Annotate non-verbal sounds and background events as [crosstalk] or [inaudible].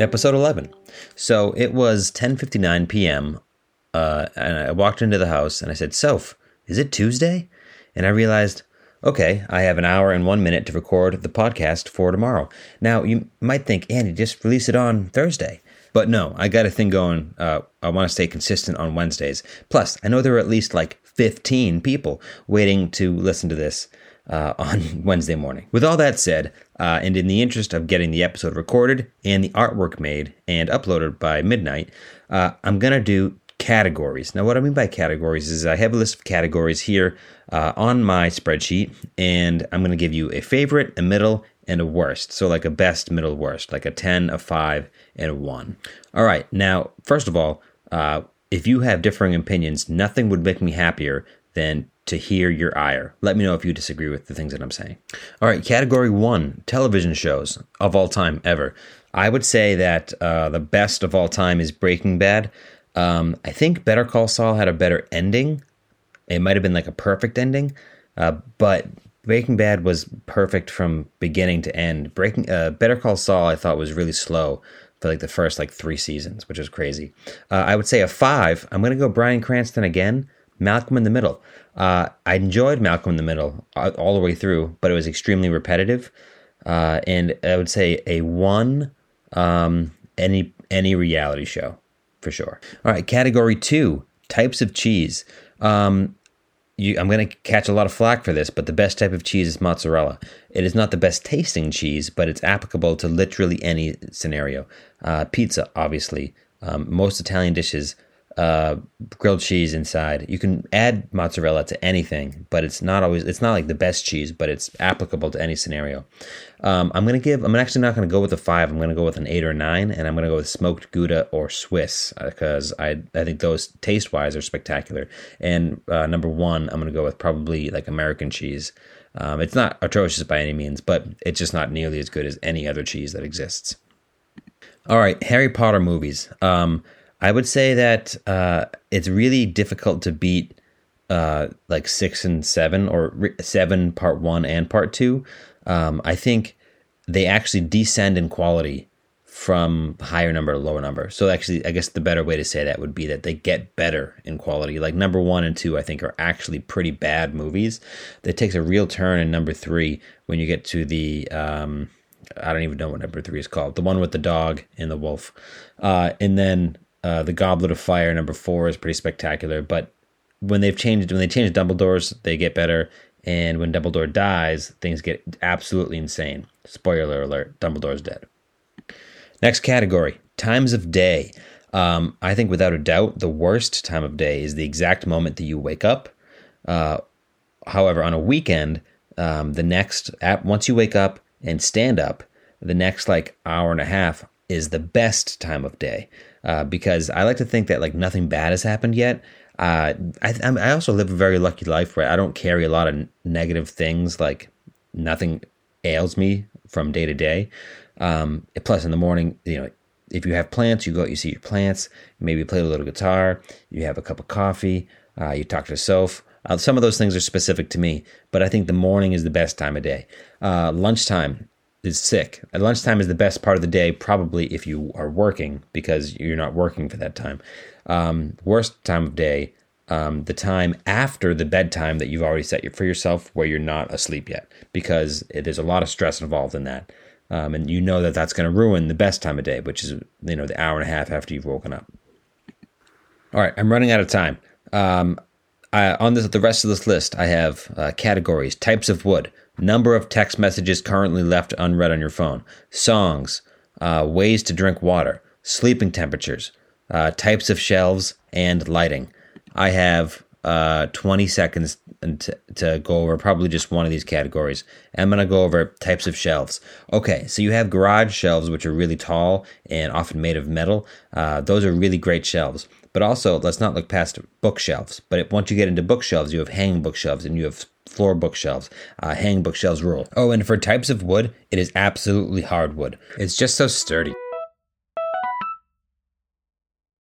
episode 11. So it was 10:59 p.m. Uh, and I walked into the house and I said, "Soph, is it Tuesday?" And I realized, okay, I have an hour and one minute to record the podcast for tomorrow. Now you might think, Andy, just release it on Thursday. But no, I got a thing going. Uh, I want to stay consistent on Wednesdays. Plus, I know there are at least like 15 people waiting to listen to this uh, on [laughs] Wednesday morning. With all that said, uh, and in the interest of getting the episode recorded and the artwork made and uploaded by midnight, uh, I'm going to do categories. Now, what I mean by categories is I have a list of categories here uh, on my spreadsheet, and I'm going to give you a favorite, a middle, and a worst. So, like a best, middle, worst, like a 10, a 5, and a 1. All right, now, first of all, uh, if you have differing opinions, nothing would make me happier than to hear your ire. Let me know if you disagree with the things that I'm saying. All right, category one television shows of all time ever. I would say that uh, the best of all time is Breaking Bad. Um, I think Better Call Saul had a better ending. It might have been like a perfect ending, uh, but Breaking Bad was perfect from beginning to end. Breaking uh, Better Call Saul, I thought was really slow for like the first like three seasons, which is crazy. Uh, I would say a five. I'm gonna go Bryan Cranston again. Malcolm in the Middle. Uh, I enjoyed Malcolm in the Middle all the way through, but it was extremely repetitive. Uh, and I would say a one um, any any reality show for sure. All right, category two types of cheese. Um, you, I'm going to catch a lot of flack for this, but the best type of cheese is mozzarella. It is not the best tasting cheese, but it's applicable to literally any scenario. Uh, pizza, obviously. Um, most Italian dishes uh, grilled cheese inside. You can add mozzarella to anything, but it's not always. It's not like the best cheese, but it's applicable to any scenario. Um, I'm gonna give. I'm actually not gonna go with a five. I'm gonna go with an eight or nine, and I'm gonna go with smoked Gouda or Swiss because uh, I I think those taste wise are spectacular. And uh, number one, I'm gonna go with probably like American cheese. Um, it's not atrocious by any means, but it's just not nearly as good as any other cheese that exists. All right, Harry Potter movies. Um, I would say that uh, it's really difficult to beat uh, like six and seven or re- seven part one and part two. Um, I think they actually descend in quality from higher number to lower number. So actually, I guess the better way to say that would be that they get better in quality. Like number one and two, I think are actually pretty bad movies. That takes a real turn in number three when you get to the. Um, I don't even know what number three is called. The one with the dog and the wolf. Uh, and then uh, the Goblet of Fire number four is pretty spectacular, but when they've changed when they change Dumbledore's, they get better. And when Dumbledore dies, things get absolutely insane. Spoiler alert: Dumbledore's dead. Next category: times of day. Um, I think without a doubt, the worst time of day is the exact moment that you wake up. Uh, however, on a weekend, um, the next once you wake up and stand up, the next like hour and a half is the best time of day uh, because I like to think that like nothing bad has happened yet. Uh, I, I also live a very lucky life where I don't carry a lot of negative things. Like nothing ails me from day to day. Um, plus, in the morning, you know, if you have plants, you go out, you see your plants, maybe play a little guitar, you have a cup of coffee, uh, you talk to yourself. Uh, some of those things are specific to me, but I think the morning is the best time of day. Uh, lunchtime, is sick. At lunchtime is the best part of the day, probably if you are working because you're not working for that time. Um, worst time of day, um, the time after the bedtime that you've already set for yourself, where you're not asleep yet, because there's a lot of stress involved in that, um, and you know that that's going to ruin the best time of day, which is you know the hour and a half after you've woken up. All right, I'm running out of time. Um, I, on this, the rest of this list, I have uh, categories: types of wood, number of text messages currently left unread on your phone, songs, uh, ways to drink water, sleeping temperatures, uh, types of shelves, and lighting. I have uh, 20 seconds to, to go over probably just one of these categories. I'm going to go over types of shelves. Okay, so you have garage shelves, which are really tall and often made of metal. Uh, those are really great shelves. But also, let's not look past bookshelves. But once you get into bookshelves, you have hanging bookshelves and you have floor bookshelves, uh, hang bookshelves rule. Oh, and for types of wood, it is absolutely hardwood. It's just so sturdy.